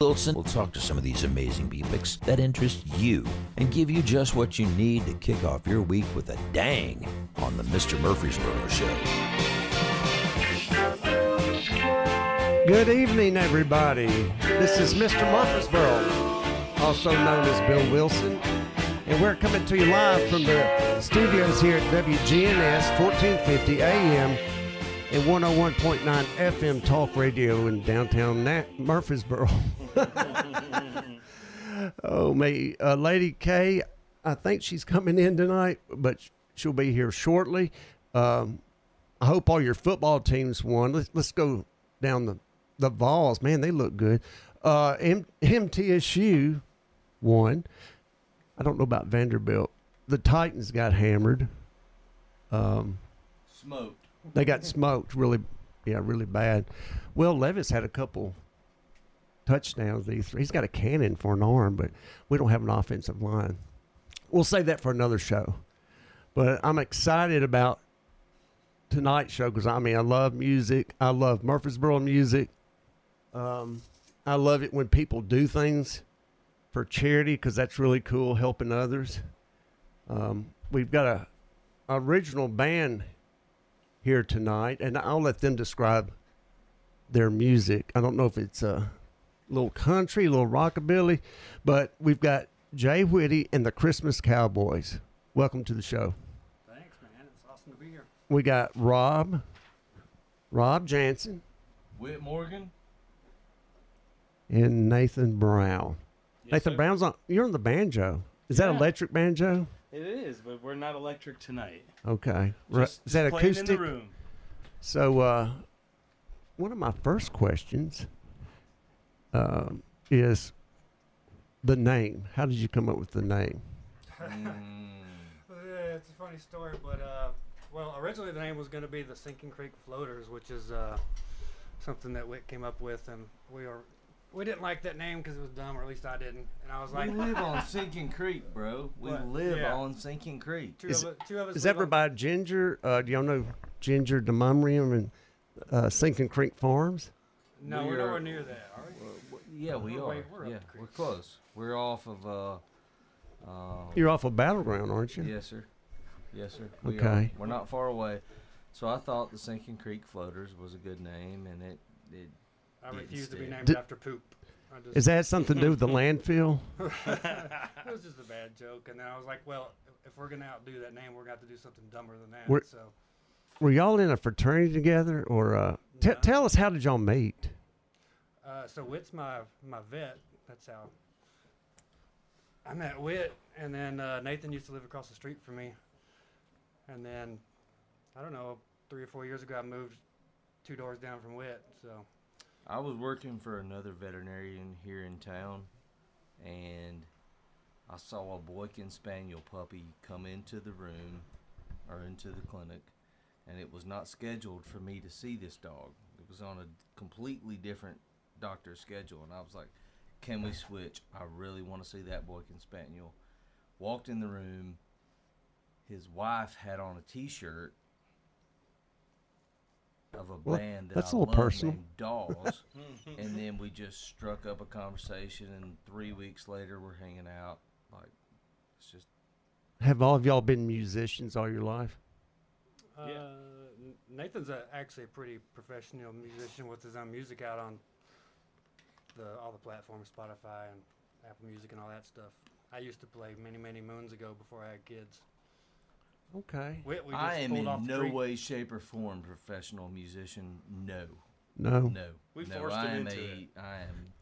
Wilson will talk to some of these amazing beepics that interest you and give you just what you need to kick off your week with a dang on the Mr. Murfreesboro Show. Good evening, everybody. This is Mr. Murfreesboro, also known as Bill Wilson, and we're coming to you live from the studios here at WGNS 1450 AM and 101.9 FM Talk Radio in downtown Nat- Murfreesboro. oh, me, uh, Lady K, I think she's coming in tonight, but she'll be here shortly. Um, I hope all your football teams won. Let's, let's go down the the Vols. Man, they look good. Uh, M- MTSU won. I don't know about Vanderbilt. The Titans got hammered. Um, Smoked. They got smoked really, yeah, really bad. Will Levis had a couple touchdowns. These he's got a cannon for an arm, but we don't have an offensive line. We'll save that for another show. But I'm excited about tonight's show because I mean I love music. I love Murfreesboro music. Um, I love it when people do things for charity because that's really cool, helping others. Um, we've got a original band here tonight, and I'll let them describe their music. I don't know if it's a little country, a little rockabilly, but we've got Jay Whitty and the Christmas Cowboys. Welcome to the show. Thanks, man. It's awesome to be here. We got Rob, Rob Jansen, Whit Morgan. and Nathan Brown. Yes, Nathan sir. Brown's on. You're on the banjo. Is that electric banjo? It is, but we're not electric tonight. Okay. Just, Is that just playing acoustic? in the room. So, uh, one of my first questions um is the name. How did you come up with the name? Yeah, it's a funny story, but uh, well, originally the name was going to be the Sinking Creek Floaters, which is uh, something that Wick came up with, and we are we didn't like that name because it was dumb, or at least I didn't. And I was like, we live on Sinking Creek, bro. We What? live Yeah. on Sinking Creek. two Is- of, us- two of us. Is that on- by Ginger? Uh, do y'all know Ginger DeMumrium and uh, Sinking Creek Farms? No, we're We're- nowhere near that, are we? Yeah, we We're way- we're yeah, we're close. We're off of. Uh, uh, You're off of Battleground, aren't you? yes, sir. Yes, sir. We Okay. Are. We're not far away. So I thought the Sinking Creek Floaters was a good name, and it it I refuse to be named Did- after poop. I just, Is that something to do with the landfill? it was just a bad joke, and then I was like, well, if we're gonna outdo that name, we're gonna have to do something dumber than that. We're- so Were y'all in a fraternity together, or uh, t- No. tell us how did y'all meet? Uh, so Whit's my my vet. That's how I met Whit, and then uh, Nathan used to live across the street from me. And then I don't know, three or four years ago, I moved two doors down from Whit. So I was working for another veterinarian here in town, and I saw a Boykin Spaniel puppy come into the room or into the clinic, and it was not scheduled for me to see this dog. It was on a completely different doctor's schedule, and I was like, "Can we switch? I really want to see that Boykin Spaniel." Walked in the room. His wife had on a T-shirt of a Well, band that that's I a little love personal. named Dawes and then we just struck up a conversation and three weeks later we're hanging out like it's just Have all of y'all been musicians all your life? uh, Yeah. N- Nathan's a, actually a pretty professional musician with his own music out on the all the platforms, Spotify and Apple Music and all that stuff. I used to play many many moons ago before I had kids. Okay. Whit, we i am in no tree. way shape or form professional musician no No. no We no, forced I him into a, it. i am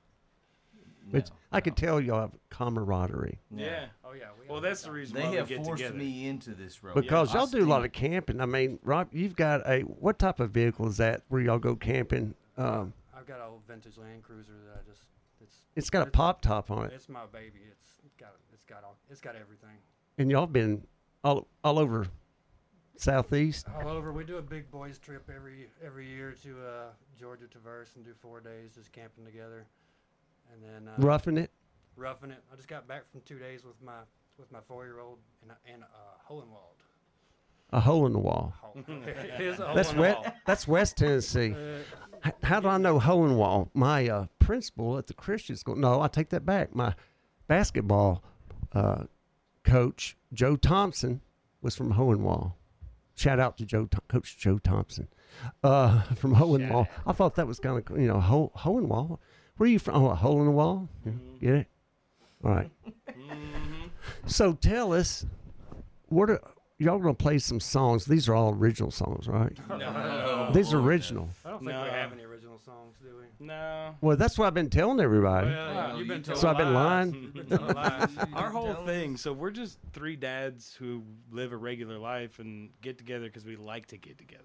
It's, no, I could no. tell y'all have camaraderie Yeah. Oh yeah. We Well, that's the reason they why have we get forced together. me into this role because I y'all do a lot of camping. I mean, Rob, you've got a what type of vehicle is that where y'all go camping? Um, I've got an old vintage Land Cruiser that I just it's it's got a pop top on it, it's my baby. It's got it's got all it's got everything. and y'all been all all over southeast. All over. We do a big boys trip every every year to uh, Georgia Traverse and do four days just camping together, and then uh, roughing it. roughing it. I just got back from two days with my with my four year old and a- and uh, Hohenwald. A hole in the wall. A hole That's in the west. wall. That's West Tennessee. Uh, H- How do I know Hohenwald? My uh, principal at the Christian school. No, I take that back. My basketball uh, coach, Joe Thompson, was from Hohenwald. Shout out to Joe, Coach Joe Thompson uh, from Hohenwald. I thought that was kind of you know Ho- Hohenwald. Where are you from? Oh, a hole in the wall. Yeah, Get it? All right. So tell us, what are y'all gonna play? Some songs. These are all original songs, right? No. These are original. I don't think No. we have any original songs, do we? No. Well, that's what I've been telling everybody. Well, Wow, you've been told So I've been lying? Been lies. Our whole thing. So we're just three dads who live a regular life and get together because we like to get together.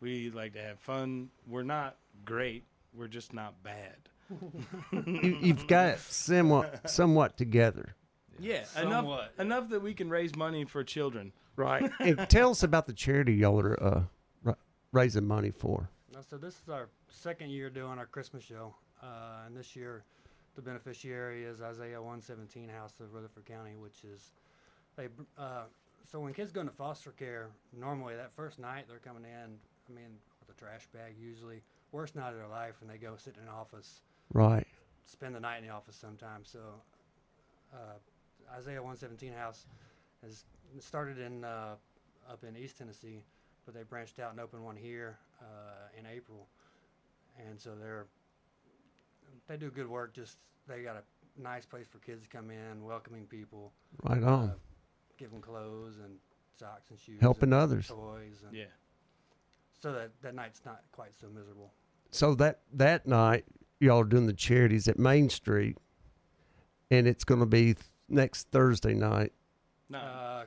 We like to have fun. We're not great. We're just not bad. you, you've got somewhat somewhat together, Yeah, Somewhat. enough enough that we can raise money for children. right? and tell us about the charity y'all are uh, ra- raising money for. So this is our second year doing our Christmas show, uh, and this year the beneficiary is Isaiah 117 House of Rutherford County, which is they. Uh, so when kids go into foster care, normally that first night they're coming in. I mean, with a trash bag usually, worst night of their life, and they go sit in an office, Right. spend the night in the office sometimes. So uh, Isaiah 117 House has started in uh, up in East Tennessee, but they branched out and opened one here uh, in April, and so they're they do good work. Just they got a nice place for kids to come in, welcoming people, Right uh, on. give them clothes and socks and shoes, Helping and others. toys, and Yeah. so that that night's not quite so miserable. So that that night y'all are doing the charities at Main Street, and it's going to be th- next Thursday night. No. Uh,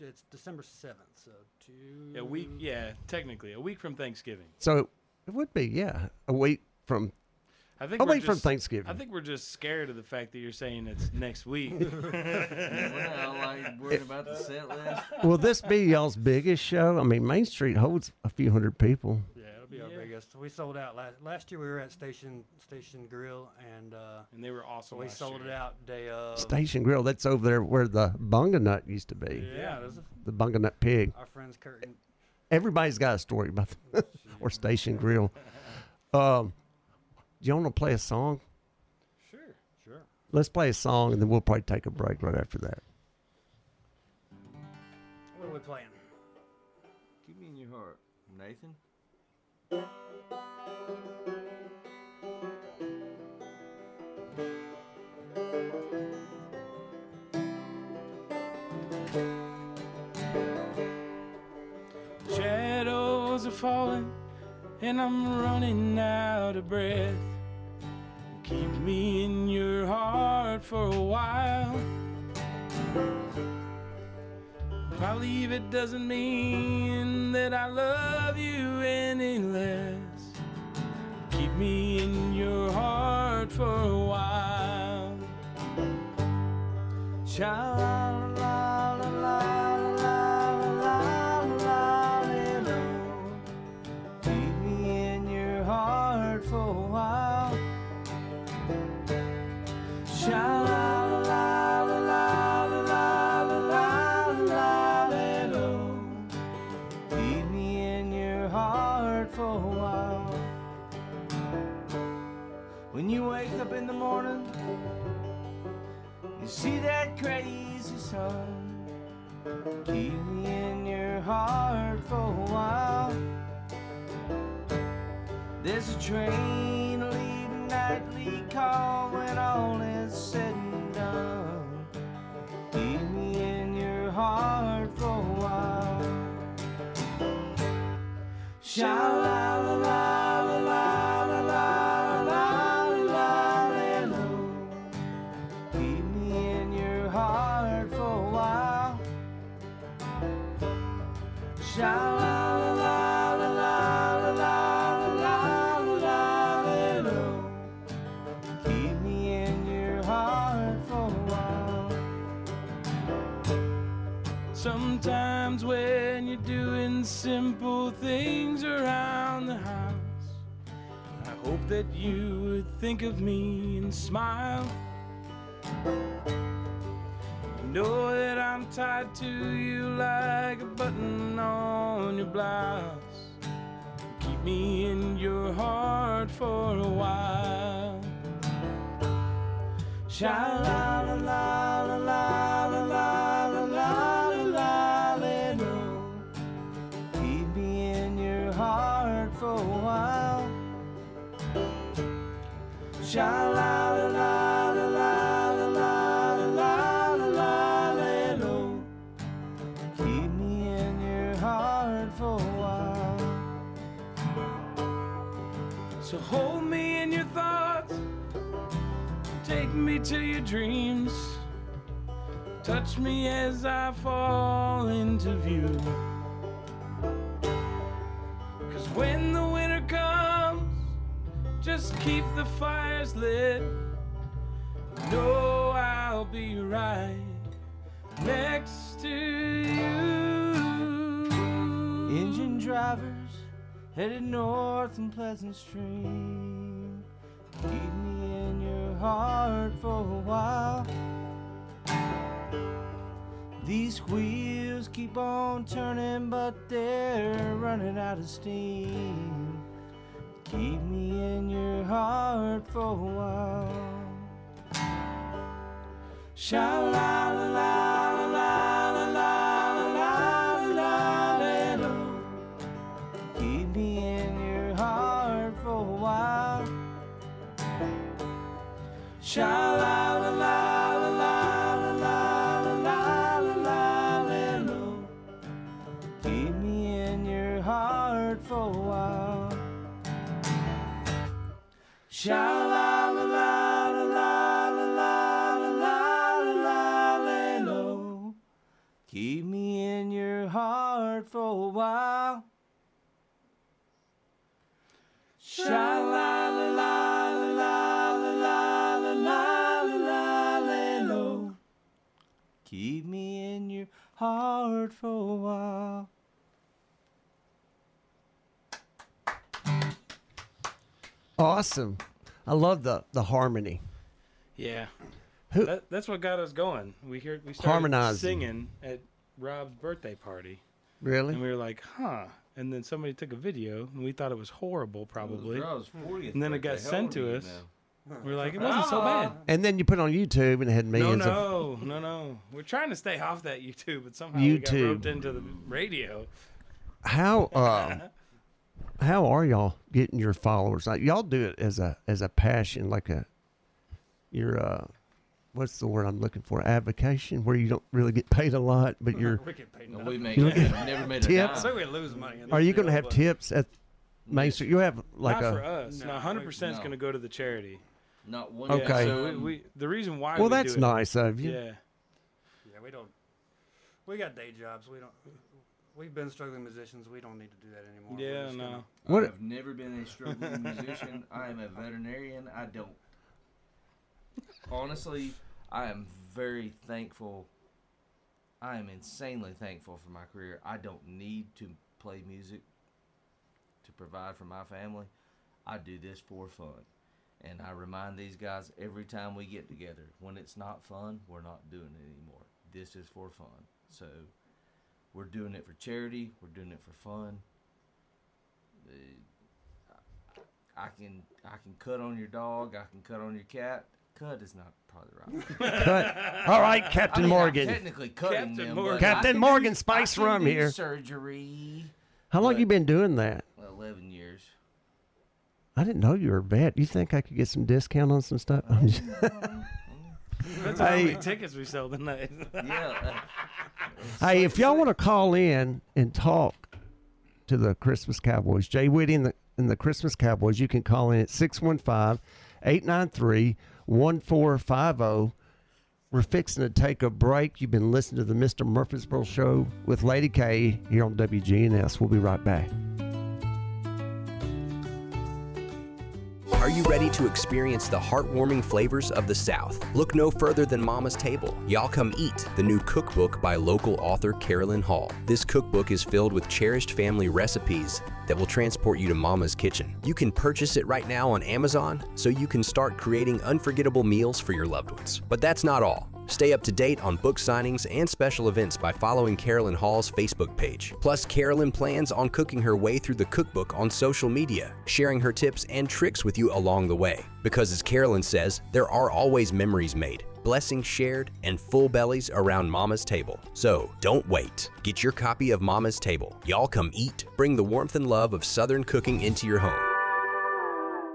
it's December seventh, so two. a week. Yeah, technically a week from Thanksgiving. So it would be yeah a week from I think a we're week from Thanksgiving. I think we're just scared of the fact that you're saying it's next week. We're not like worried about the set list. Will this be y'all's biggest show? I mean, Main Street holds a few hundred people. Yeah, it'll be our Yeah. biggest. We sold out last last year. We were at Station Station Grill, and uh, and they were awesome. we last sold year. it out day of. Station Grill. That's over there where the Bunga Nut used to be. Yeah, there's a, The Bunga Nut Pig. our friends Kurt Everybody's got a story about the, or Station Grill. Um, do you want to play a song? Sure. sure. Let's play a song, and then we'll probably take a break right after that. What are we playing? Keep me in your heart, Nathan. Shadows are falling, and I'm running out of breath. Keep me in your heart for a while. I leave, it doesn't mean that I love you any less. Keep me in your heart for a while. Sha the morning, you see that crazy sun. Keep me in your heart for a while. There's a train leaving nightly call when all is said and done. Keep me in your heart for a while. Sha la la la Sometimes when you're doing simple things around the house, I hope that you would think of me and smile. Know that I'm tied to you like a button on your blouse. Keep me in your heart for a while. Sha la la la la la la la la la la la lo. Keep me in your heart for a while. Sha la la la me to your dreams. Touch me as I fall into view. Cause when the winter comes, just keep the fires lit. Know I'll be right next to you. Engine drivers headed north in Pleasant Stream. Keep me heart for a while. These wheels keep on turning, but they're running out of steam. Keep me in your heart for a while. Sha la la la Keep me in your heart for a while. Sha la la la Keep me in your heart for a while. Awesome. I love the the harmony. Yeah. Who- That, that's what got us going. We hear we started Harmonizing. singing at Rob's birthday party, Really? and we were like, "Huh." And then somebody took a video, and we thought it was horrible, probably. And And then it got sent to us. We were like, "It wasn't so bad." And then you put it on YouTube and it had No, millions of no, no, no. We're trying to stay off that YouTube, but somehow we got YouTube. roped into the radio. how um how are y'all getting your followers? Like y'all do it as a as a passion, like a your uh what's the word I'm looking for? Avocation, where you don't really get paid a lot, but you're we get paid No, we make You I've never made a tips? So dime. we lose money. in are this you gonna deal, have but- tips at Main Street? You have like Not a for us. No, No, 100 percent is no. going to go to the charity. Not one. Okay. Yeah, so we, we the reason why Well we that's do it- nice of you. Yeah. Yeah, we don't. We got day jobs. We don't. We've been struggling musicians. We don't need to do that anymore. Yeah, just no. gonna- What- I've never been a struggling musician. I am a veterinarian. I don't. Honestly, I am very thankful. I am insanely thankful for my career. I don't need to play music to provide for my family. I do this for fun. And I remind these guys every time we get together when it's not fun, we're not doing it anymore. This is for fun. So we're doing it for charity, we're doing it for fun. I can I can cut on your dog. I can cut on your cat. Cut is not probably the right. Cut. All right, I Captain mean, I'm Morgan. technically cutting Captain them. Morgan. Captain Morgan, do- spice I can rum do here. Surgery. How long you been doing that? Eleven years. I didn't know you were a vet. You think I could get some discount on some stuff? I'm just- That's how Hey. many tickets we sell tonight. Yeah. Hey, if y'all want to call in and talk to the Christmas Cowboys, Jay Whitty and the, and the Christmas Cowboys, you can call in at 615 893 1450. We're fixing to take a break. You've been listening to the Mr. Murfreesboro Show with Lady K here on WGNS. We'll be right back. Are you ready to experience the heartwarming flavors of the South? Look no further than Mama's Table. Y'all Come Eat, the new cookbook by local author Carolyn Hall. This cookbook is filled with cherished family recipes that will transport you to Mama's kitchen. You can purchase it right now on Amazon so you can start creating unforgettable meals for your loved ones. But that's not all. Stay up to date on book signings and special events by following Carolyn Hall's Facebook page. Plus, Carolyn plans on cooking her way through the cookbook on social media, sharing her tips and tricks with you along the way. Because as Carolyn says, there are always memories made, blessings shared, and full bellies around Mama's table. So don't wait. Get your copy of Mama's Table. Y'all come eat. Bring the warmth and love of Southern cooking into your home.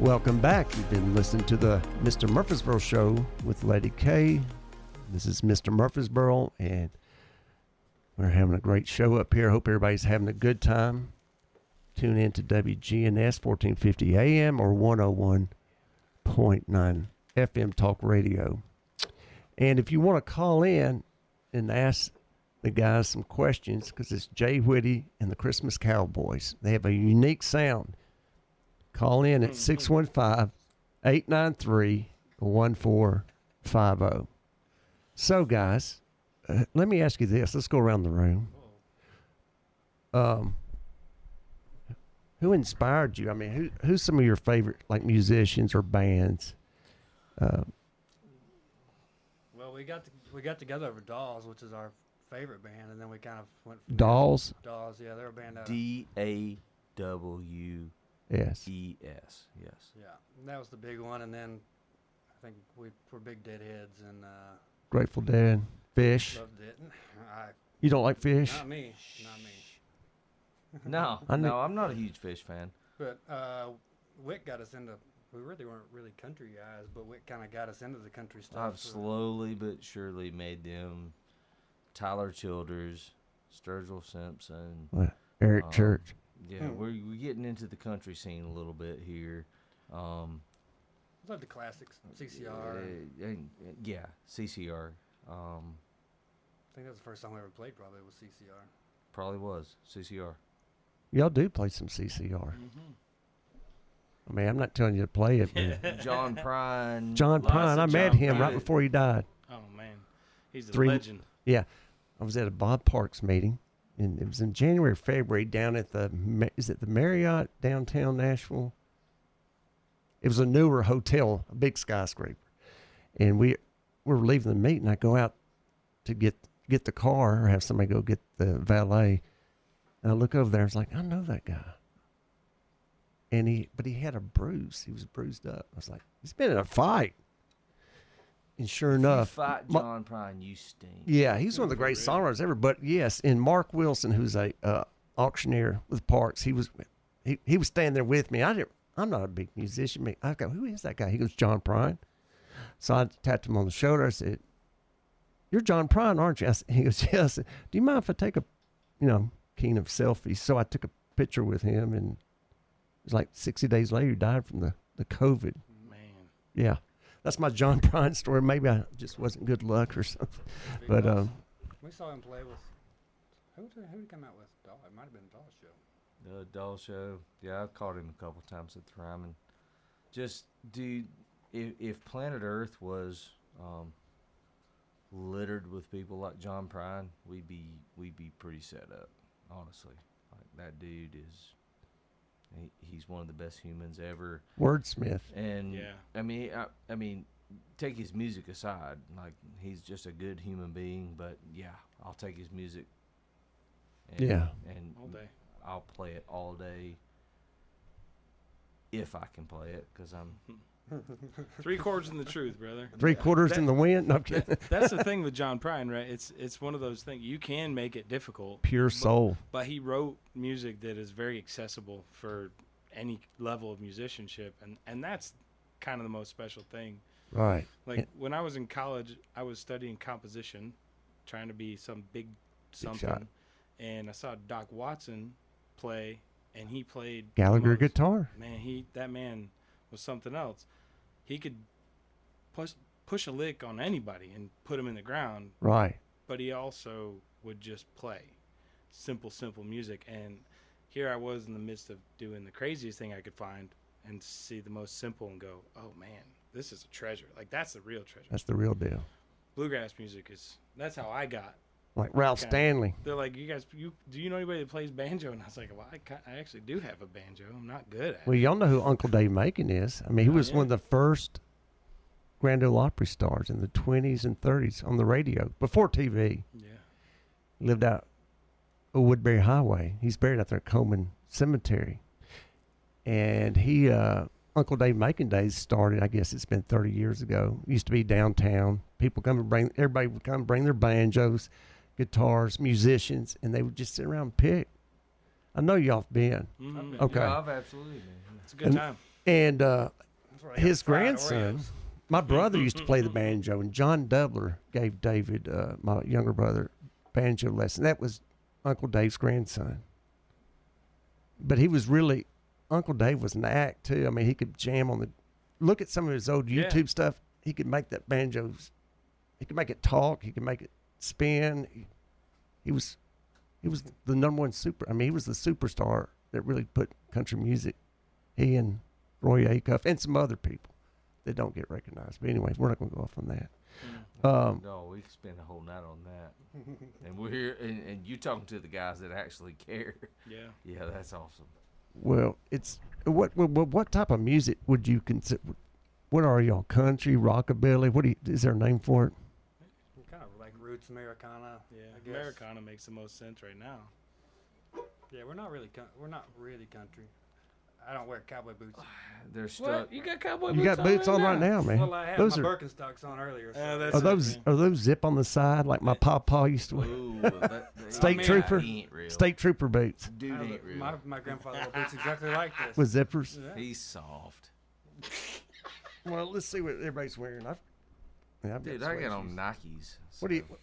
Welcome back. You've been listening to the Mr. Murfreesboro Show with Lady K. This is Mr. Murfreesboro, and we're having a great show up here. Hope everybody's having a good time. Tune in to WGNS 1450 AM or 101.9 FM Talk Radio. And if you want to call in and ask the guys some questions, because it's Jay Whitty and the Christmas Cowboys, they have a unique sound. Call in at 615 893 1450. So, guys, uh, let me ask you this. Let's go around the room. Um, who inspired you? I mean, who who's some of your favorite like musicians or bands? Uh, Well, we got to, we got together over Dawes, which is our favorite band, and then we kind of went from Dolls? Dawes, yeah, they're a band. Out D A W yes. E S. Yes. yeah, that was the big one, and then I think we were big Deadheads and uh, Grateful Dead. Phish. loved it. I, You don't like Phish? not me, not me. No, I knew- no, I'm not a huge Phish fan. But uh, Wick got us into. We really weren't really country guys, but Wick kind of got us into the country stuff. I've slowly but surely made them Tyler Childers, Sturgill Simpson. What? Eric Um, Church. Yeah, Hmm. we're, we're getting into the country scene a little bit here. Um, Love the classics, CCR. uh, and and, yeah, CCR. Um, I think that was the first song I ever played. Probably was CCR. probably was CCR. Y'all do play some CCR. I mean, I'm not telling you to play it, but John Prine. John Prine, I met John him right before he died. Oh man, he's a Three- legend. Yeah, I was at a Bob Parks meeting, and it was in January, or February, down at the is it the Marriott downtown Nashville? It was a newer hotel, a big skyscraper, and we we were leaving the meeting. I go out to get get the car or have somebody go get the valet, and I look over there. I was like, I know that guy. And he, but he had a bruise. He was bruised up. I was like, he's been in a fight. And sure If you enough, fight Ma- John Prine, you stink. yeah, he's one of the great songwriters ever. But yes, and Mark Wilson, who's a uh, auctioneer with Parks, he was he, he was standing there with me. I didn't. I'm not a big musician. Me- I go, who is that guy? He goes, John Prine. So I tapped him on the shoulder. I said, "You're John Prine, aren't you?" I said, he goes, "Yes." I said, Do you mind if I take a, you know, keen of selfies? So I took a picture with him, and it was like 60 days later, he died from the the COVID. Man, Yeah, that's my John Prine story. Maybe I just wasn't good luck or something. But um, we saw him play with Who did, who did he come out with? Doll. It might have been Doll Show. The doll show. Yeah, I've caught him a couple times at the Ryman. Just, dude, if, if planet Earth was um, littered with people like John Prine, we'd be we'd be pretty set up. Honestly, like that dude is. He, he's one of the best humans ever. Wordsmith. And Yeah. I mean, I, I mean, take his music aside, like he's just a good human being. But yeah, I'll take his music. And, Yeah. and All day. I'll play it all day if I can play it, because I'm. Hmm. Three quarters in the truth, brother. Three quarters in the wind. No, That- that's the thing with John Prine, right? It's it's one of those things you can make it difficult, Pure soul. but he wrote music that is very accessible for any level of musicianship, and and that's kind of the most special thing. Right. Like when I was in college, I was studying composition, trying to be some big something, shot. and I saw Doc Watson play, and he played Gallagher most- guitar. Man, he that man was something else. He could push push a lick on anybody and put him in the ground, Right. but he also would just play simple, simple music. And here I was in the midst of doing the craziest thing I could find and see the most simple and go, oh man, this is a treasure. Like that's the real treasure. That's the real deal. Bluegrass music is that's how I got. Like Ralph Okay. Stanley. They're like, you guys, you do you know anybody that plays banjo? And I was like, well, I, I actually do have a banjo. I'm not good at it. Well, it. y'all know who Uncle Dave Macon is. I mean, he Oh, was one of the first Grand Ole Opry stars in the 20s and 30s on the radio before TV. Yeah. lived out Woodbury Highway. He's buried out there at Coleman Cemetery. And he, uh, Uncle Dave Macon Days started, I guess it's been 30 years ago. Used to be downtown. People come and bring, everybody would come and bring their banjos, guitars, musicians, and they would just sit around and pick. I know y'all have been. Mhm. Okay. Yeah, I've absolutely been. It's a good And- time. And uh, That's where I got his grandson, my brother used to play the banjo, and John Dubler gave David, uh, my younger brother, banjo lesson. That was Uncle Dave's grandson. But he was really, Uncle Dave was an act too. I mean, he could jam on the. Look at some of his old Yeah. YouTube stuff. He could make that banjo. He could make it talk. He could make it spin. He, he was, he was the number one super. I mean, he was the superstar that really put country music. He and Roy Acuff and some other people that don't get recognized. But anyways, we're not going to go off on that. Um, no, we could spend a whole night on that. and we're here, and, and you talking to the guys that actually care. Yeah. Yeah, that's awesome. well, it's what, what what what type of music would you consider? What are y'all? Country, rockabilly? What do you, is there a name for it? Kind roots Americana. Yeah. I guess. Americana makes the most sense right now. Yeah, we're not really coun- we're not really country. I don't wear cowboy boots. They're stuck. What? You got cowboy boots. You got boots on right now, man. Well, I had Those my are Birkenstocks on earlier. So Uh, that's are it, those man. are those zip on the side like my papa used to wear? Ooh, that, that, State that trooper? ain't real. State trooper boots Dude ain't real. my, my grandfather wore boots exactly like this. with zippers. Yeah. He's soft. Well, let's see what everybody's wearing. I've, yeah, I've Dude, got I got suede on shoes. Nikes. What do you so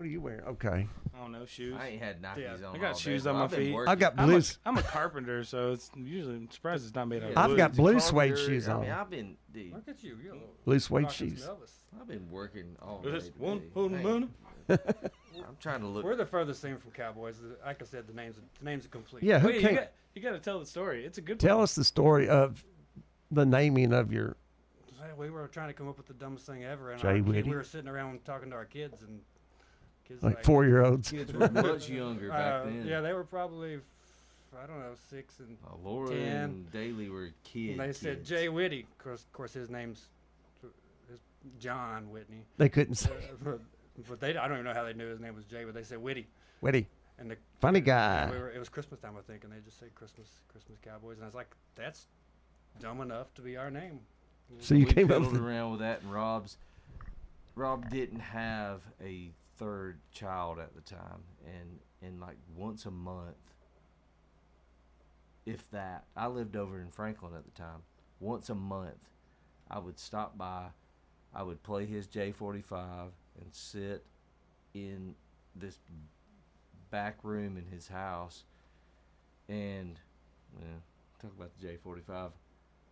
what are you wearing? Okay, I don't know shoes. I ain't had Nikes Yeah, on. I got all day, shoes so on my I've been feet. working. I've got I'm a, blues. I'm a carpenter, so it's usually I'm surprised it's not made out of Yeah, I've wood. got blue suede carpenter- shoes I mean, on. I've been, dude, Look at you. You're Blue suede rocking some shoes. Elvis. I've been working all day. Just one, today. one, Man, one. I'm trying to look. We're the furthest thing from Cowboys. Like I said, the names the names are complete. Yeah, who Wait, you came? got, you got to tell the story. It's a good Tell one. us the story of the naming of your. Hey, We were trying to come up with the dumbest thing ever, and Jay our kid, Whitty. we were sitting around talking to our kids, and kids Like four year olds. Kids were much younger back uh, then. Yeah, they were probably I don't know six, and, Uh, Laura 10. and Daly were kids. and they said. Jay Whitty. Of course, of course, his name's is John Whitney. They couldn't Uh, say but, but they I don't even know how they knew his name was Jay, but they said Whitty. Witty. And the Funny guy. we were, it was Christmas time, I think, and they just said Christmas Christmas Cowboys, and I was like, that's dumb enough to be our name. So you we came up with around with that, and Rob's Rob didn't have a third child at the time, and and like once a month, if that. I lived over in Franklin at the time. Once a month, I would stop by. I would play his J45 and sit in this back room in his house, and yeah, talk about the J45.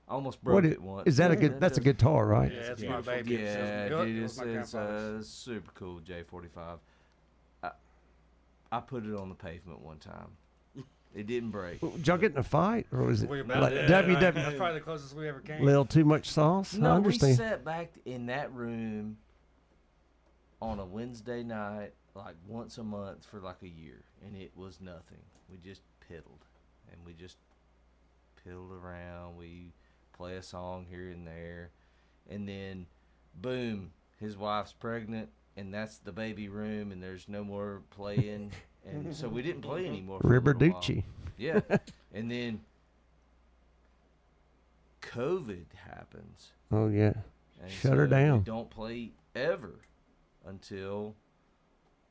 I almost broke What it is, once. is that a Yeah, good? That's a does- guitar, right? Yeah, it's yeah, my baby. It's, Yeah, dude, it it's, it's grandfather's. a super cool J45. I, I put it on the pavement one time. It didn't break. Did y'all get in a fight, or was it We like about did. WW? That's probably the closest we ever came. Little too much sauce. I No, we sat back in that room on a Wednesday night, like once a month for like a year, and it was nothing. We just piddled, and we just piddled around. We play a song here and there, and then, boom, his wife's pregnant, and that's the baby room, and there's no more playing, and so we didn't play anymore. For a little. Riberducci. Yeah, and then COVID happens. Oh yeah. And Shut her down. We don't play ever until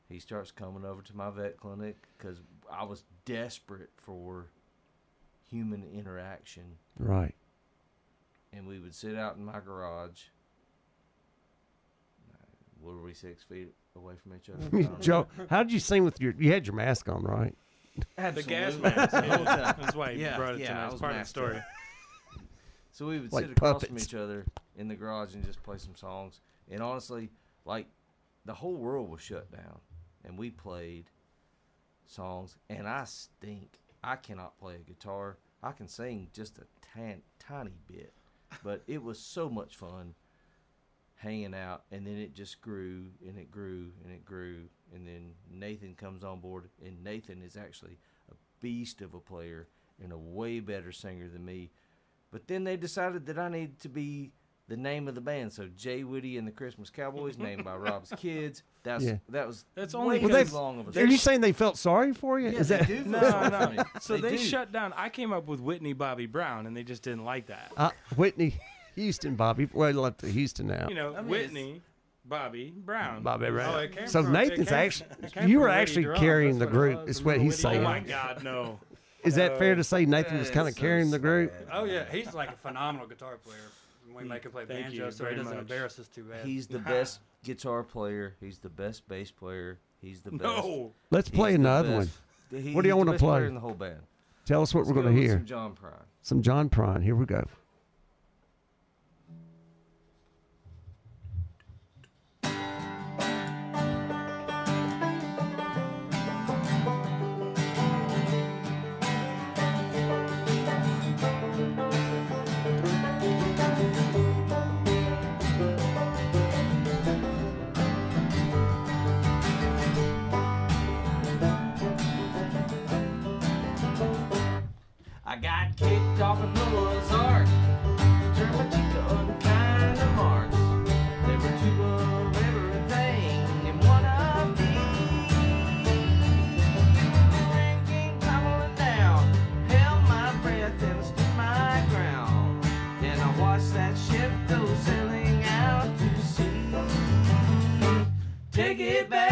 he starts coming over to my vet clinic because I was desperate for human interaction. Right. And we would sit out in my garage. What were we six feet away from each other? I don't know. Joe, how did you sing with your? You had your mask on, right? The gas mask. The whole time. That's why he Yeah, brought it yeah, tonight. I It's was part of the story. up. So we would Like sit across from each other in the garage and just play some songs. And honestly, like the whole world was shut down, and we played songs. And I stink. I cannot play a guitar. I can sing just a tan- tiny bit, but it was so much fun hanging out. And then it just grew and it grew and it grew. And then Nathan comes on board, and Nathan is actually a beast of a player and a way better singer than me. But then they decided that I needed to be the name of the band. So Jay Woody and the Christmas Cowboys, named by Rob's kids. That's Yeah. that was That's only too Well, because long of a Are you saying they felt sorry for you? Yeah, Is they that do feel No, sorry no. for me. So they, do. shut down. I came up with Whitney Bobby Brown, and they just didn't like that. uh, Whitney Houston? Bobby, well, left to Houston now. You know, I mean, Whitney Bobby Brown. Bobby Brown. Oh, so from- Nathan's came- actually, you were actually Drums, carrying the that's what group. Is what he's Woody Oh saying. my God, no. Is that fair to say Nathan was kind of so carrying the group? Oh yeah, he's like a phenomenal guitar player. And we make him play Thank banjo, you so he very doesn't much. embarrass us too bad. He's the best guitar player. He's the best bass player. He's the best. No. Let's he's play the another one. best- he- What do y'all he's the wanna best player play? in the whole band? Tell us what Let's we're go going to with hear. Some John Prine. Some John Prine. Here we go. Kicked off of Noah's Ark. Turned my cheek to unkind remarks. There were two of everything and one of me. Rain came tumbling down. Held my breath and stood my ground. Then I watched that ship go sailing out to sea. Take it back,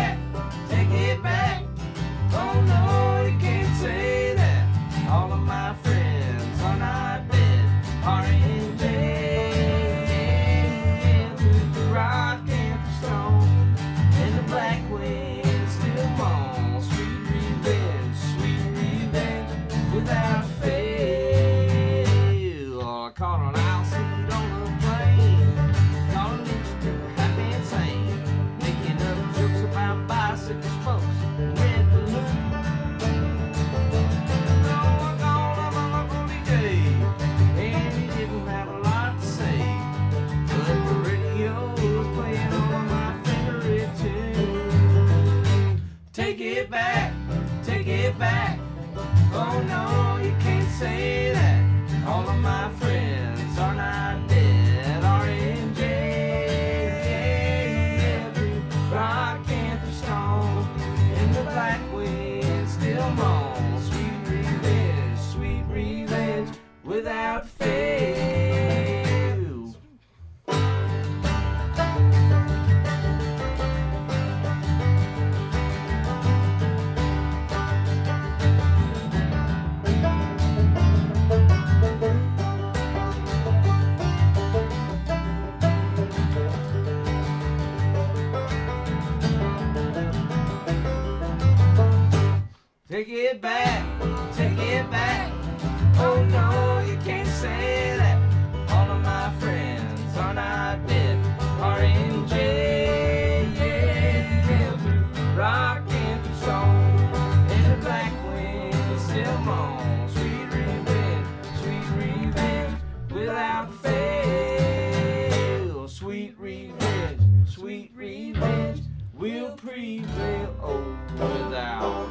Sweet revenge, sweet revenge will prevail oh, without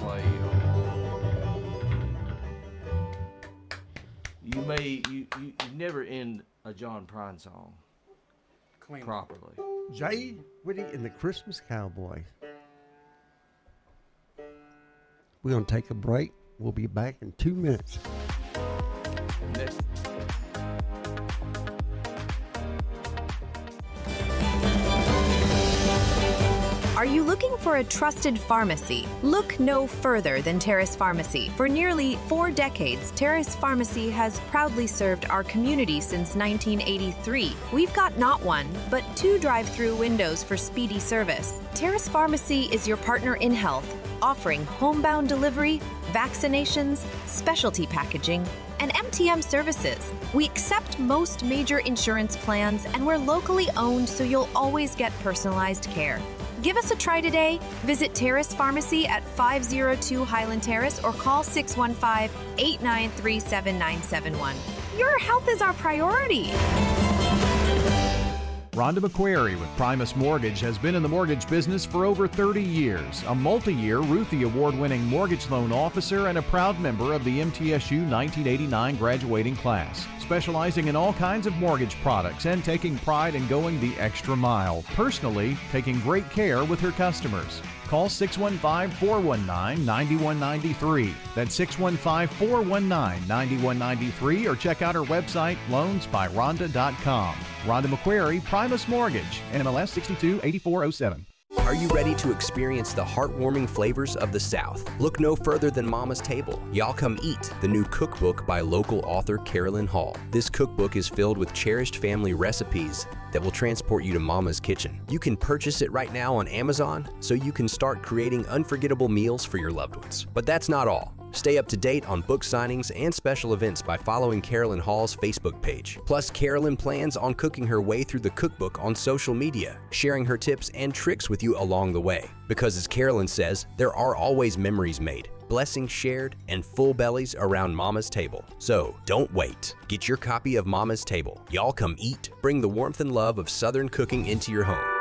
fail. You may you, you, you never end a John Prine song Clean. properly. Jay Whitty and the Christmas Cowboy. We're gonna take a break. We'll be back in two minutes. Next. Are you looking for a trusted pharmacy? Look no further than Terrace Pharmacy. For nearly four decades, Terrace Pharmacy has proudly served our community since 1983. We've got not one, but two drive through windows for speedy service. Terrace Pharmacy is your partner in health, offering homebound delivery, vaccinations, specialty packaging, and MTM services. We accept most major insurance plans and we're locally owned so you'll always get personalized care. Give us a try today. Visit Terrace Pharmacy at 502 Highland Terrace or call 615 893 7971. Your health is our priority. Rhonda McQuarrie with Primus Mortgage has been in the mortgage business for over 30 years, a multi year Ruthie Award winning mortgage loan officer, and a proud member of the MTSU 1989 graduating class. Specializing in all kinds of mortgage products and taking pride in going the extra mile, personally taking great care with her customers. Call 615 419 9193. That's 615 419 9193 or check out our website loansbyronda.com. Rhonda McQuarrie, Primus Mortgage, NMLS 628407. Are you ready to experience the heartwarming flavors of the South? Look no further than Mama's Table. Y'all Come Eat, the new cookbook by local author Carolyn Hall. This cookbook is filled with cherished family recipes that will transport you to Mama's kitchen. You can purchase it right now on Amazon so you can start creating unforgettable meals for your loved ones. But that's not all. Stay up to date on book signings and special events by following Carolyn Hall's Facebook page. Plus, Carolyn plans on cooking her way through the cookbook on social media, sharing her tips and tricks with you along the way. Because, as Carolyn says, there are always memories made, blessings shared, and full bellies around Mama's table. So, don't wait. Get your copy of Mama's Table. Y'all come eat. Bring the warmth and love of Southern cooking into your home.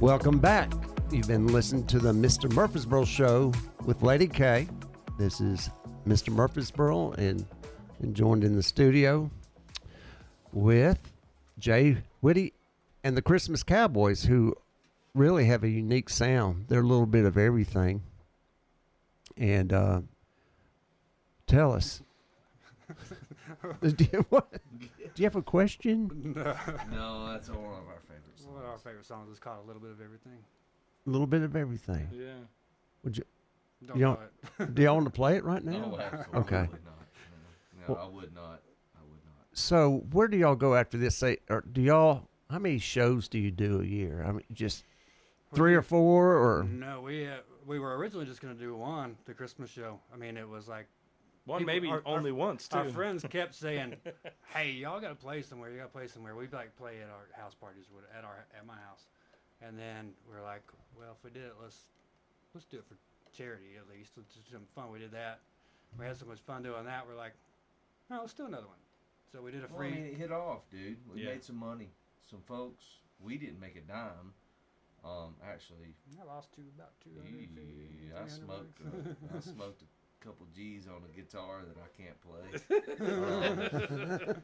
Welcome back. You've been listening to the Mr. Murfreesboro Show with Lady K. This is Mr. Murfreesboro and, and joined in the studio with Jay Whitty and the Christmas Cowboys, who really have a unique sound. They're a little bit of everything. And uh, tell us. do, you, what, do you have a question? no, no that's one of our favorite songs. One of our favorite songs is called "A Little Bit of Everything." A little bit of everything. Yeah. Would you? Don't You know don't- it. Do y'all want to play it right now? No, absolutely Okay. not. No, no, Well- I would not. I would not. So where do y'all go after this? Say, or do y'all? How many shows do you do a year? I mean, just three do- or four, or No, we uh, we were originally just gonna do one, the Christmas show. I mean, it was like One People- maybe our- our- only once too. our friends kept saying, "Hey, y'all got to play somewhere. You got to play somewhere." We'd like play at our house parties, at our at my house, and then we are like, "Well, if we did it, let's let's do it for charity at least. Let's do some fun." We did that. We had so much fun doing that. We're like, "No, let's do another one." So we did a Well, free. I mean, it hit off, dude. We Yeah. made some money. Some folks, we didn't make a dime. Um, actually, I lost to about two hundred. yeah, I smoked. Uh, I smoked a couple G's on a guitar that I can't play.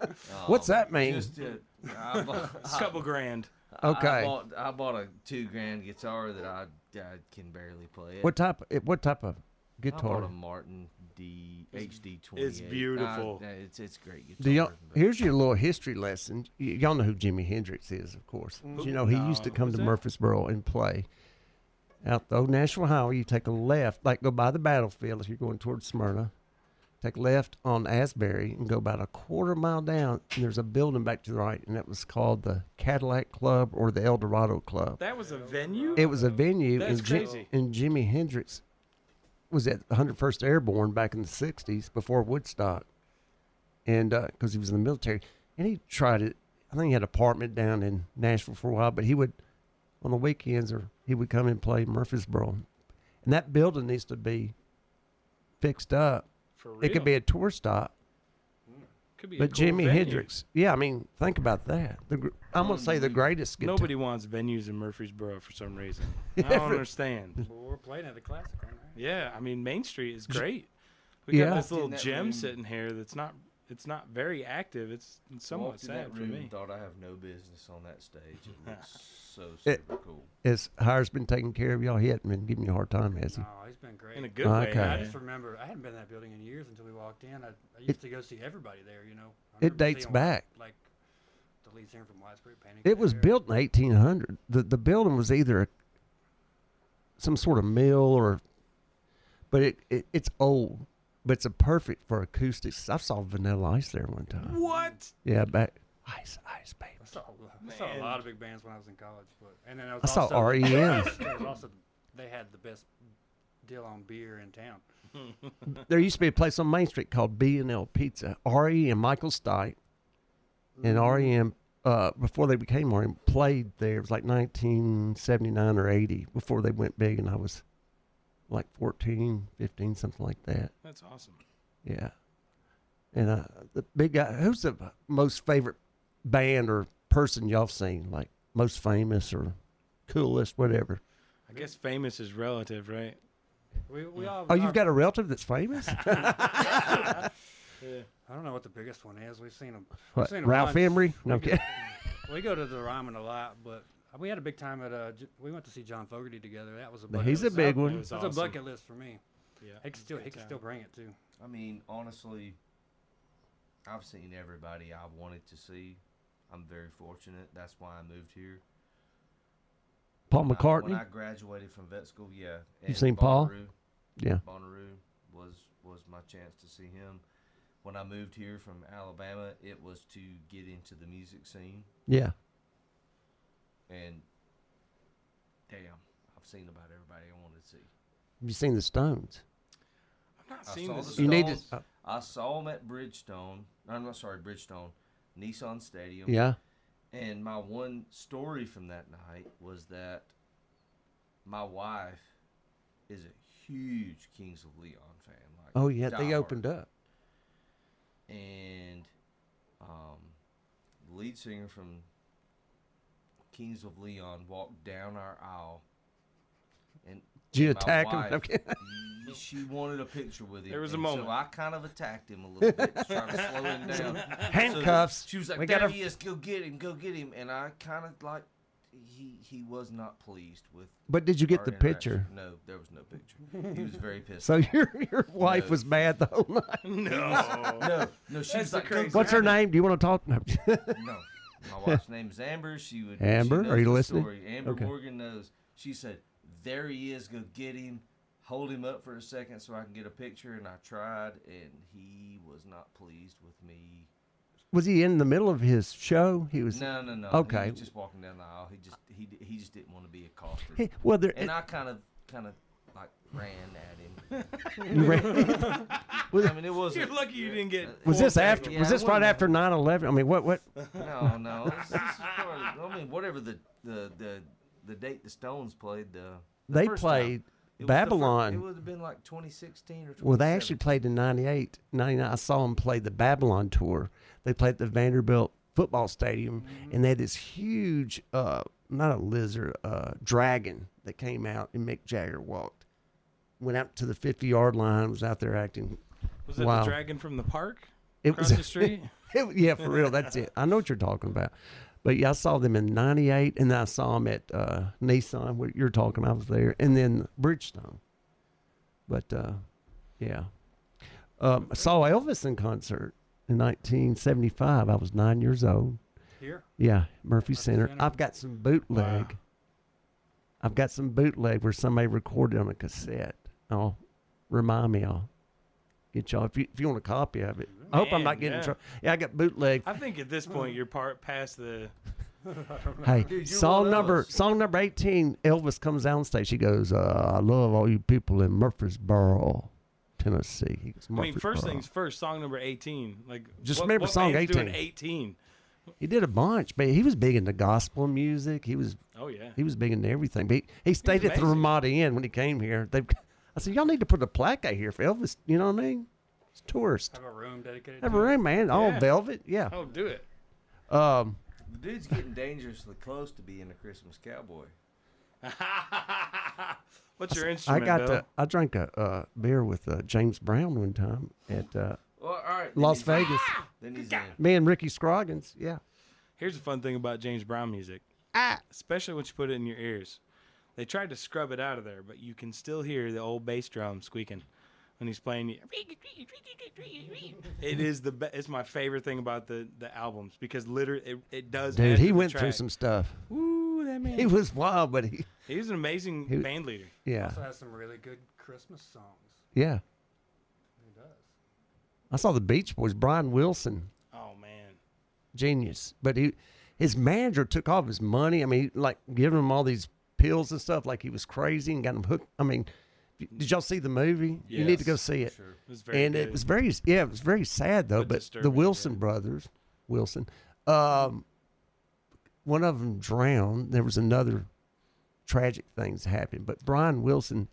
Um, What's um, that mean? Just to, I bought, a couple grand. Okay. I bought, I bought a two grand guitar that I, I can barely play it. what type? What type of I bought guitar? a Martin D HD twenty. it's beautiful. it's it's great guitar. Do y'all? Here's your little history lesson. Y- y'all know who Jimi Hendrix is, of course. You know he used to come Who's to that? Murfreesboro and play. Out the old National Highway, you take a left, like go by the battlefield if you're going towards Smyrna. Take left on Asbury and go about a quarter mile down, and there's a building back to the right, and that was called the Cadillac Club or the El Dorado Club. That was a venue. It was a venue, That's and, crazy. and Jimi Hendrix was at 101st Airborne back in the 60s before Woodstock, and uh, because he was in the military, and he tried it. I think he had an apartment down in Nashville for a while, but he would on the weekends or he would come and play Murfreesboro, and that building needs to be fixed up. For real. It could be a tour stop. Hmm. Could be But cool Jimi venue. Hendrix, yeah, I mean, think about that. The, I'm gonna say the hmm. greatest guitar. Nobody wants venues in Murfreesboro for some reason. I don't understand. Well, we're playing at the classic, aren't we? Yeah, I mean Main Street is great. We Yeah. got this little In that gem room- sitting here that's not it's not very active. It's, it's somewhat Walked in sad that for room me. and thought I have no business on that stage. It looks so It- super cool. Has Hires been taking care of y'all? He hasn't been giving you a hard time, has he? No, he's been great. In a good Okay. way. I just remember I hadn't been in that building in years until we walked in. I, I used It- to go see everybody there. You know, I It remember dates seeing, back. Like the lead singer from Widespread Panic. It was there. built in 1800. The the building was either a, some sort of mill or, but it, it it's old, but it's a perfect for acoustics. I saw Vanilla Ice there one time. What? Yeah, back Ice Ice baby. I saw, I saw a lot of big bands when I was in college, but and then I, was I saw E also, REM. also they had the best deal on beer in town. There used to be a place on Main Street called B and L Pizza. RE and Michael Stipe and REM uh, before they became REM played there. It was like 1979 or 80 before they went big, and I was like 14, 15, something like that. That's awesome. Yeah. And uh, the big guy, who's the most favorite band or person y'all seen? Like most famous or coolest, whatever. I guess famous is relative, right? We, we all, Oh, you've our- got a relative that's famous? I don't know what the biggest one is. We've seen them. What, seen 'em Ralph once. Emery? No we, go, we go to the Ryman a lot, but we had a big time at. Uh, we went to see John Fogerty together. That was a. Bucket He's a big It one. That's awesome. a bucket list for me. Yeah. He can still he can still bring it too. I mean, honestly, I've seen everybody I wanted to see. I'm very fortunate. That's why I moved here. Paul When I- McCartney? when I graduated from vet school, yeah. You've and seen Paul? Yeah. Bonnaroo was was my chance to see him. When I moved here from Alabama, it was to get into the music scene, Yeah. And damn, I've seen about everybody I wanted to see. Have you seen the Stones? I've not I seen saw this. the You need to. Stones. I saw them at Bridgestone. I'm not sorry, Bridgestone, Nissan Stadium. yeah. And my one story from that night was that my wife is a huge Kings of Leon fan. Like Oh, yeah. They diehard. opened up. and um, the lead singer from Kings of Leon walked down our aisle, and Did you my attack him? Okay. she wanted a picture with him. There was a moment. so I kind of attacked him a little bit to try to slow him down. Handcuffs. So she was like, We "There gotta- he is! Go get him! Go get him!" And I kind of like he he was not pleased with. But did you get the picture? No, there was no picture. He was very pissed. So your your wife No. was mad the whole night. No. no, no, she That's was the like, crazy- What's her name? Do you want to talk? No. No, my wife's name is Amber. She would. Amber, knows are you listening? Story. Amber Okay. Morgan knows. She said, "There he is. Go get him. Hold him up for a second so I can get a picture." And I tried, and he was not pleased with me. was he in the middle of his show? He was. No, no, no. Okay. He was just walking down the aisle. He just he he just didn't want to be accosted. Hey, well, there. and I kind of kind of ran at him. you ran- I mean, it wasn't. You're lucky you didn't get. was this after? Yeah, was this right after 9-11? I mean, what? What? No, no. This, this is I mean, whatever the the the the date the Stones played. The, the They first played time. It was the fir- Babylon. it would have been like 2016 or 2017. Well, they actually played in 98, 99. I saw them play the Babylon tour. They played at the Vanderbilt football stadium, and they had this huge, uh, not a lizard, uh, dragon that came out, and Mick Jagger walked. Went out to the 50 yard line, was out there acting. Was it Wow. the dragon from the park It across was the street? It- yeah, for real. That's it. I know what you're talking about. But yeah, I saw them in '98, and then I saw them at uh, Nissan. What you're talking, I was there, and then Bridgestone. But uh, yeah, um, I saw Elvis in concert in 1975. I was nine years old. Here, Yeah, Murphy Murphy Center. Center. I've got some bootleg. Wow. I've got some bootleg where somebody recorded on a cassette. I'll remind me. I'll get y'all if you if you want a copy of it. I hope I'm not getting in yeah. trouble. Yeah, I got bootleg. I think at this point you're part past the. Hey, Dude, you're song one of number song number eighteen. Elvis comes down stage. He goes, uh, "I love all you people in Murfreesboro, Tennessee." He goes, I mean, first things first. Song number 18. Like Just what, remember what song 18. 18. He did a bunch, but he was big into gospel music. He was Oh yeah. he was big into everything. But he, he stayed at the. Ramada Inn when he came here. They, I said, "Y'all need to put a plaque out here for Elvis." You know what I mean? It's tourist. Have a room dedicated. Have a to it. room, man. All Yeah. velvet. Yeah. Oh, do it. Um, The dude's getting dangerously close to being a Christmas cowboy. What's your I instrument, got Bill? to, I drank a uh, beer with uh, James Brown one time at uh, Well, all right. then Las he's- Vegas. Then he's in. Me and Ricky Scroggins. Yeah. Here's the fun thing about James Brown music, Ah. especially when you put it in your ears. They tried to scrub it out of there, but you can still hear the old bass drum squeaking when he's playing. It is the be- it's my favorite thing about the the albums because literally it, it does. Dude, he to the went through some stuff. Ooh, that man. He was wild, but he, He was an amazing He- band leader. yeah, He Also has some really good Christmas songs. yeah. He does. I saw the Beach Boys. Brian Wilson, Oh man. genius, but he, his manager took all of his money. I mean, like giving him all these pills and stuff, like he was crazy and got him hooked. I mean, did y'all see the movie? You need to go see it. Sure. It was very and good. it was very yeah, it was very sad though. But But the Wilson yeah. brothers, Wilson, um, one of them drowned. There was another tragic things happened. But Brian Wilson,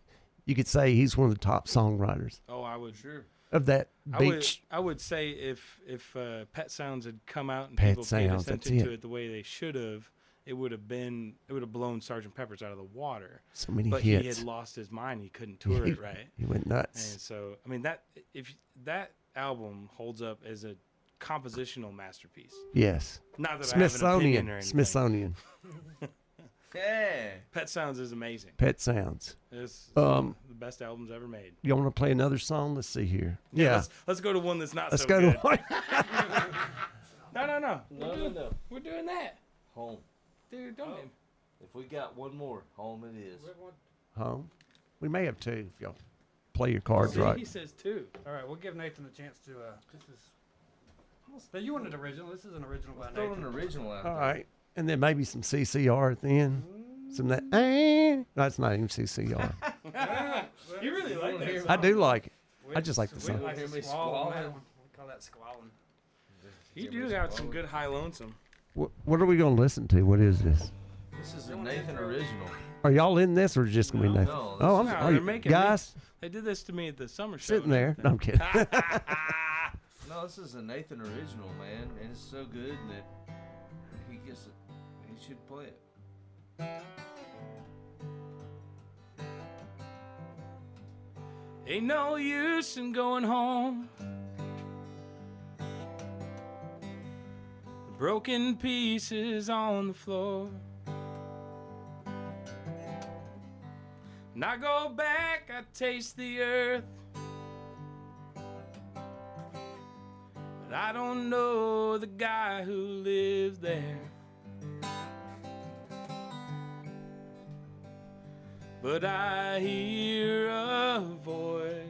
you could say he's one of the top songwriters Oh, I would Sure. of that I would, beach. I would say if if uh, Pet Sounds had come out and Pet people paid Sounds, that's attention to it. it the way they should have, it would have been it would have blown Sergeant Pepper's out of the water. So many But he had lost his mind; he couldn't tour it right. He went nuts. And so, I mean that if that album holds up as a compositional masterpiece. Yes, Not that I have an opinion Smithsonian, or anything. Smithsonian, Yeah. Pet Sounds is amazing. Pet Sounds. It's Um, the best albums ever made. You want to play another song? Let's see here. Yeah, Let's, let's go to one that's not let's so go good. to one. No, no, no. No, we're, no, doing, no. we're doing that. Home. Dude, don't Oh. If we got one more, home it is. Home. We may have two if y'all play your cards See, right. He says two. All right, we'll give Nathan a chance to. Uh, this is. But you wanted original. This is an original by Throw Nathan. an original out All there. right, and then maybe some CCR at the end. Some that. Eh, that's not even CCR. You really like that. I do like it. I just like the Whit song. likes Hear to squall on that. We call that squalling. You do got some good high lonesome. What, what are we going to listen to? What is this? This is a Nathan original. Are y'all in this or just going to be No, Nathan? no, oh, I'm this is- are you, making me- guys They did this to me at the summer show. sitting there. No, I'm kidding. No, this is a Nathan original, man, and it's so good that he gets it. He should play it. Ain't no use in going home. Broken pieces on the floor. And I go back, I taste the earth. But I don't know the guy who lives there. But I hear a voice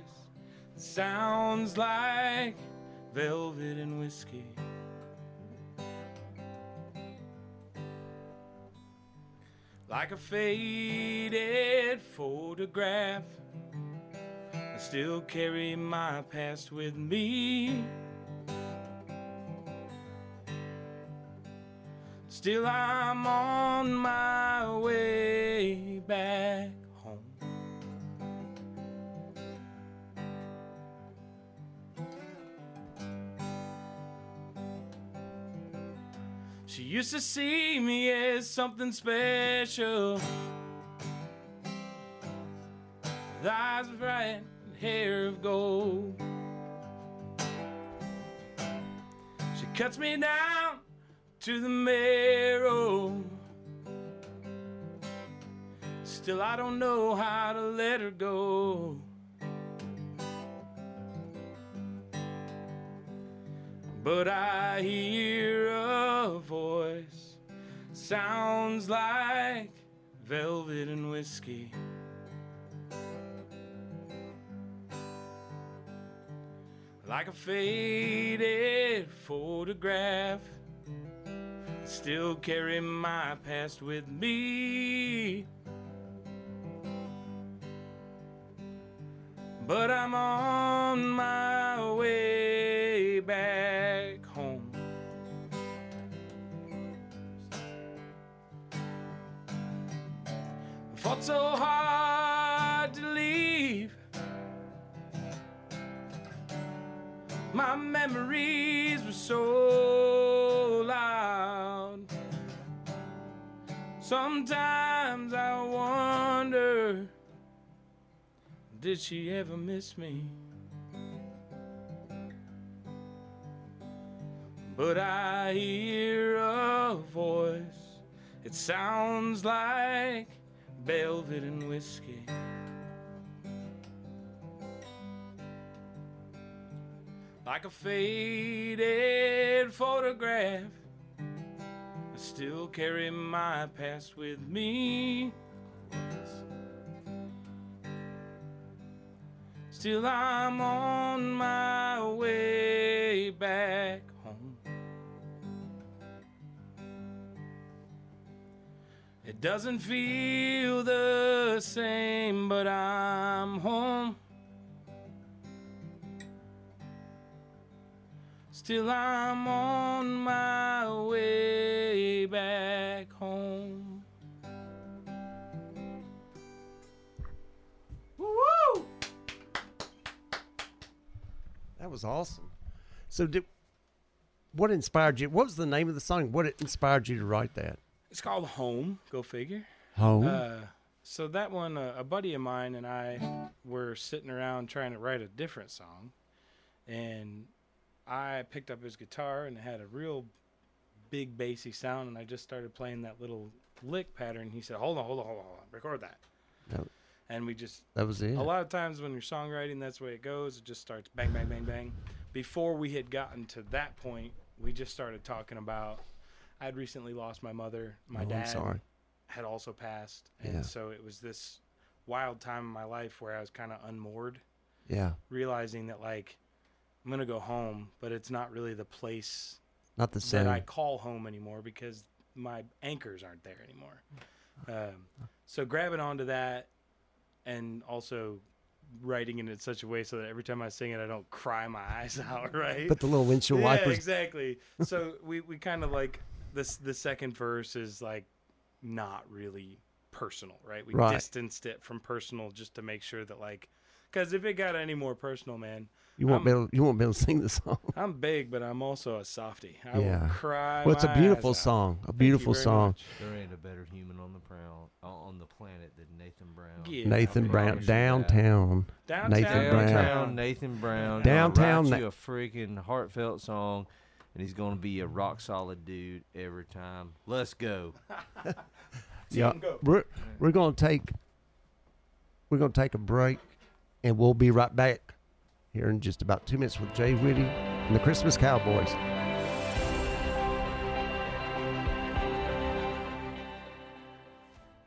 that sounds like velvet and whiskey. Like a faded photograph, I still carry my past with me. Still, I'm on my way back used to see me as something special. Eyes bright and hair of gold. She cuts me down to the marrow. Still, I don't know how to let her go. But I hear a voice, sounds like velvet and whiskey. Like a faded photograph still carry my past with me. But I'm on my way back Fought so hard to leave. my memories were so loud. Sometimes I wonder, did she ever miss me? But I hear a voice, it sounds like velvet and whiskey. Like a faded photograph, I still carry my past with me. Still, I'm on my way back It doesn't feel the same, but I'm home. Still, I'm on my way back home. Woo! That was awesome. So, did what inspired you? What was the name of the song? What inspired you to write that? It's called Home. Go figure. Home. Uh, so that one, uh, a buddy of mine and I were sitting around trying to write a different song, and I picked up his guitar and it had a real big bassy sound, and I just started playing that little lick pattern. He said, "Hold on, hold on, hold on, hold on. record that." That- And we just that was it. a lot of times when you're songwriting, that's the way it goes. It just starts bang, bang, bang, bang. Before we had gotten to that point, we just started talking about. I'd recently lost my mother. My Oh, dad had also passed, and Yeah. so it was this wild time in my life where I was kind of unmoored, Yeah. realizing that like I'm gonna go home, but it's not really the place Not the same. that I call home anymore because my anchors aren't there anymore. Um, so grabbing onto that, and also writing it in such a way so that every time I sing it, I don't cry my eyes out. Right? Put the little windshield yeah, wipers. exactly. so we we kind of like this. The second verse is like not really personal, right? We Right. distanced it from personal just to make sure that like, because if it got any more personal, man, You won't I'm- be able. You won't be able to sing the song. I'm big, but I'm also a softie. I Yeah. will cry. Well, it's a beautiful eyes out. song. A beautiful song. much. There ain't a better human on the prowl, uh, on the planet than Nathan Brown. Yeah, Nathan I Brown, promise you that. downtown. Downtown, Nathan Brown. Downtown Nathan Brown. Downtown Downtown. Na- Write you a freaking heartfelt song, and he's gonna be a rock solid dude every time. Let's go. Yeah, go. we're we're gonna take we're gonna take a break, and we'll be right back here in just about two minutes with Jay Whitty and the Christmas Cowboys.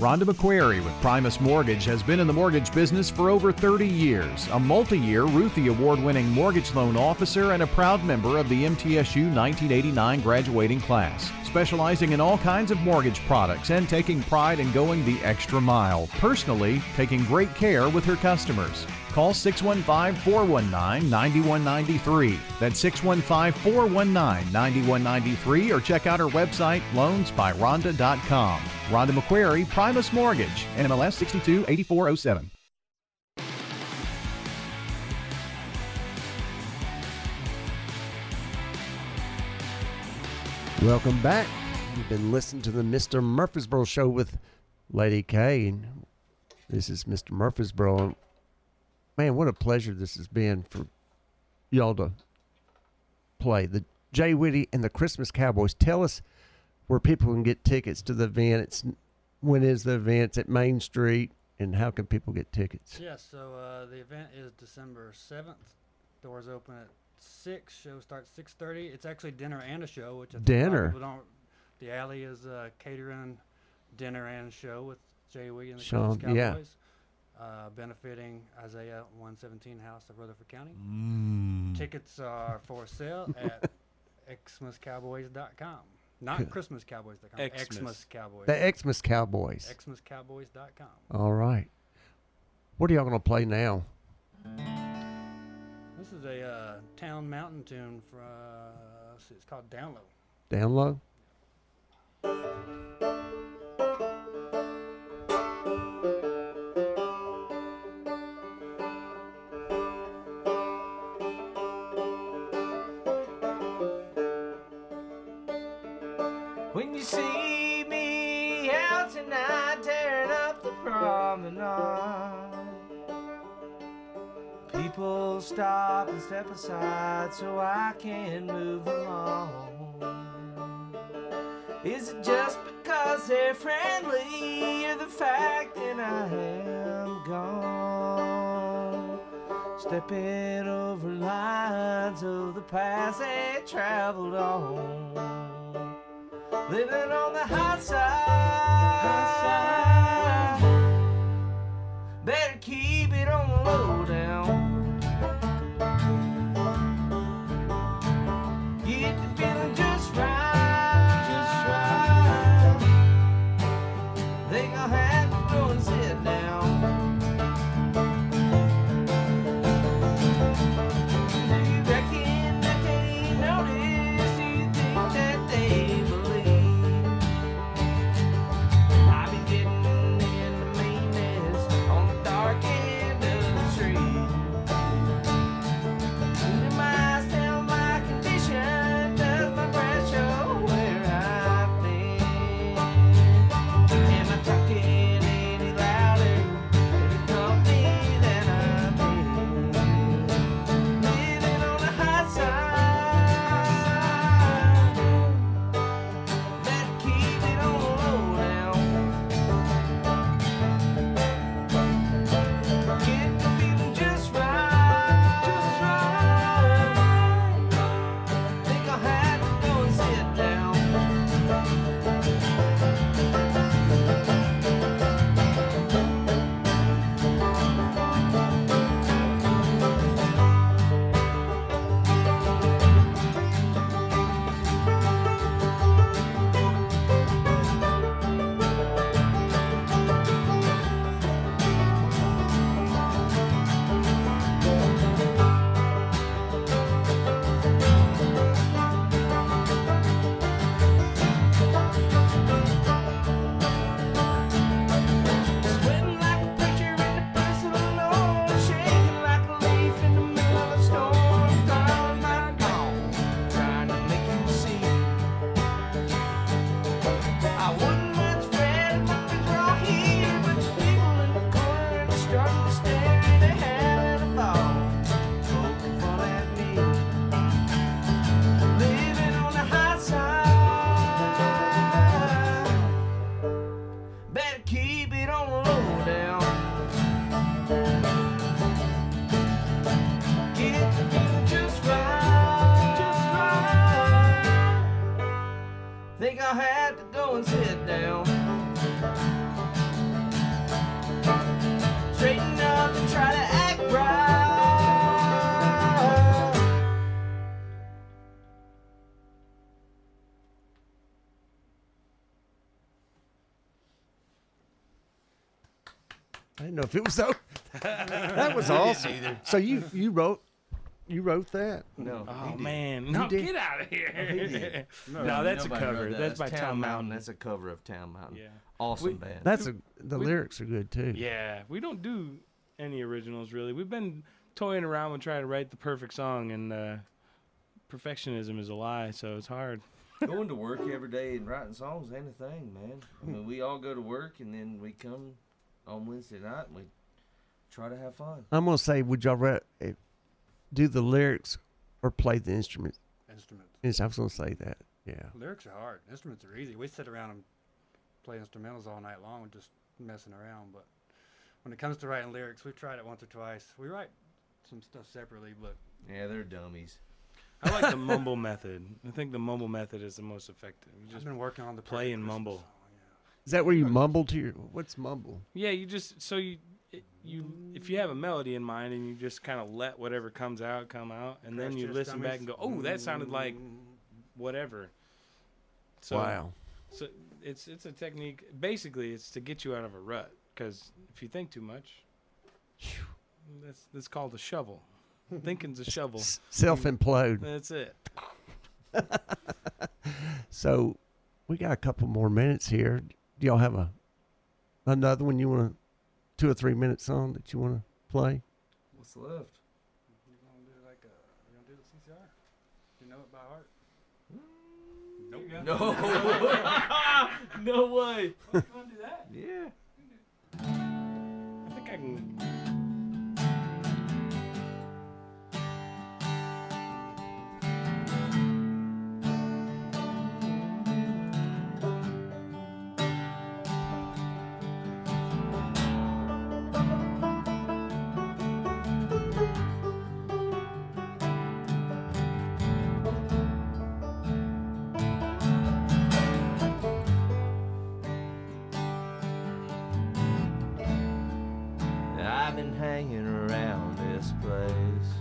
Rhonda McQuarrie with Primus Mortgage has been in the mortgage business for over 30 years, a multi year Ruthie Award winning mortgage loan officer, and a proud member of the MTSU 1989 graduating class. Specializing in all kinds of mortgage products and taking pride in going the extra mile, personally taking great care with her customers. Call 615 419 9193. That's 615 419 9193 or check out our website loansbyronda.com. Rhonda McQuarrie, Primus Mortgage, NMLS 628407. Welcome back. You've been listening to the Mr. Murfreesboro show with Lady K. This is Mr. Murfreesboro. Man, what a pleasure this has been for y'all to play. The Jay Whitty and the Christmas Cowboys. Tell us where people can get tickets to the event. It's when is the event? It's at Main Street, and how can people get tickets? Yes, so uh, the event is December 7th. Doors open at 6. Show starts 6.30. It's actually dinner and a show, which I think a lot of Dinner? people don't. The Alley is uh, catering dinner and show with Jay Wee and the Sean, Christmas yeah. Cowboys. uh, benefiting Isaiah 117 House of Rutherford County. Mm. Tickets are for sale at xmascowboys.com. Not ChristmasCowboys.com. Xmas. Xmas Cowboys. The Xmas Cowboys. xmascowboys.com. All right. What are y'all gonna play now? This is a uh, Town Mountain tune from. let's see, it's called Down Low. Down low. When you see me out tonight tearing up the promenade, people stop and step aside so I can move along. Is it just because they're friendly or the fact that I am gone? Stepping over lines of the past they traveled on living on the hot side. Better keep it on the low down. I didn't know if it was so. that was awesome. So you you wrote you wrote that. No. Oh man, no, get out of here! did. no, that's a cover. that. That's by Town Town Mountain. Mountain. That's a cover of Town Mountain. Yeah. Awesome We- band. That's a the we- lyrics are good too. Yeah, we don't do any originals really. We've been toying around with trying to write the perfect song, and uh, perfectionism is a lie, so it's hard. Going to work every day and writing songs ain't a thing, man. I mean, we all go to work and then we come on Wednesday night and we try to have fun. I'm gonna say, would y'all ra- eh, do the lyrics or play the instrument? Instruments. Yes, I was gonna say that. Yeah. Lyrics are hard. Instruments are easy. We sit around and play instrumentals all night long, just messing around. But when it comes to writing lyrics, we've tried it once or twice. We write some stuff separately, but Yeah, they're dummies. I like the mumble method. I think the mumble method is the most effective. You I've just been working on the play and Christmas mumble. Song, yeah. Is that where you mumble to your? What's mumble? yeah, you just so you you if you have a melody in mind and you just kind of let whatever comes out come out, and then you Test listen back and go, oh, that sounded like whatever. So, wow. So it's it's a technique. Basically, it's to get you out of a rut. Because if you think too much, that's that's called a shovel. Thinking's a shovel. Self implode. That's it. So we got a couple more minutes here. Do y'all have a another one you want to two or three minute song that you want to play? What's left? You gonna do like a? You gonna do the CCR? You know it by heart? Nope. No. no way. You want to do that? Yeah. I think I can. Hanging around this place.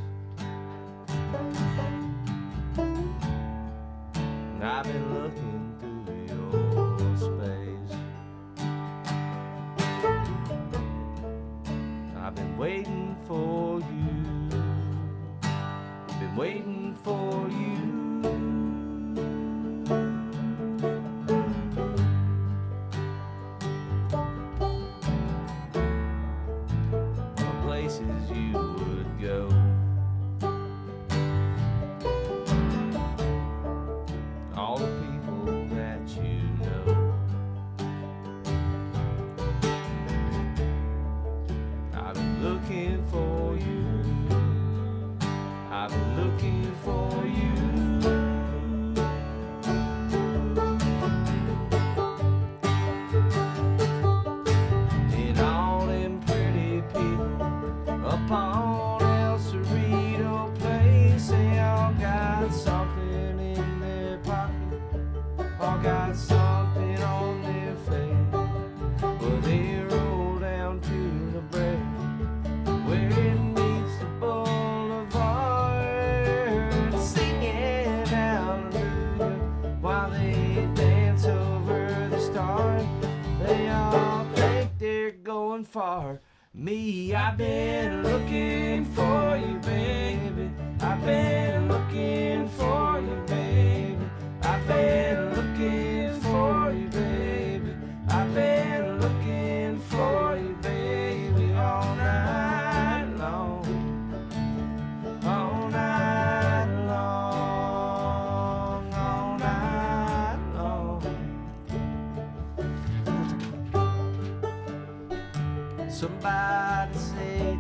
Somebody said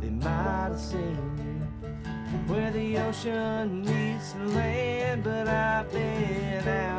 they might have seen you. Where the ocean meets the land, but I've been out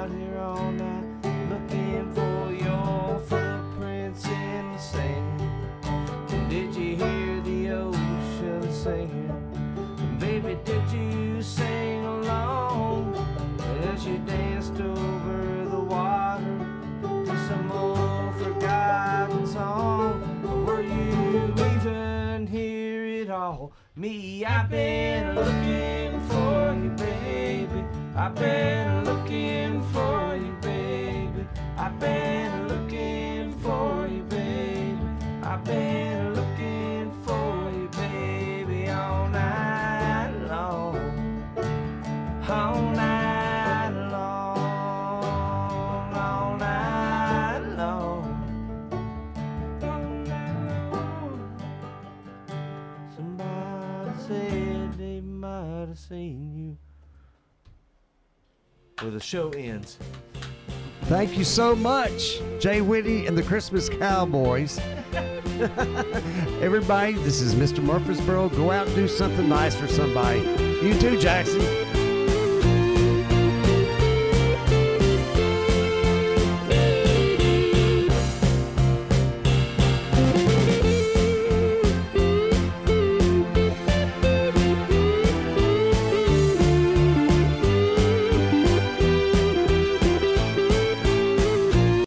Me, I've been looking for you, baby. I've been Well, the show ends. Thank you so much, Jay Whitty and the Christmas Cowboys. Everybody, this is Mr. Murfreesboro. Go out and do something nice for somebody. You too, Jackson.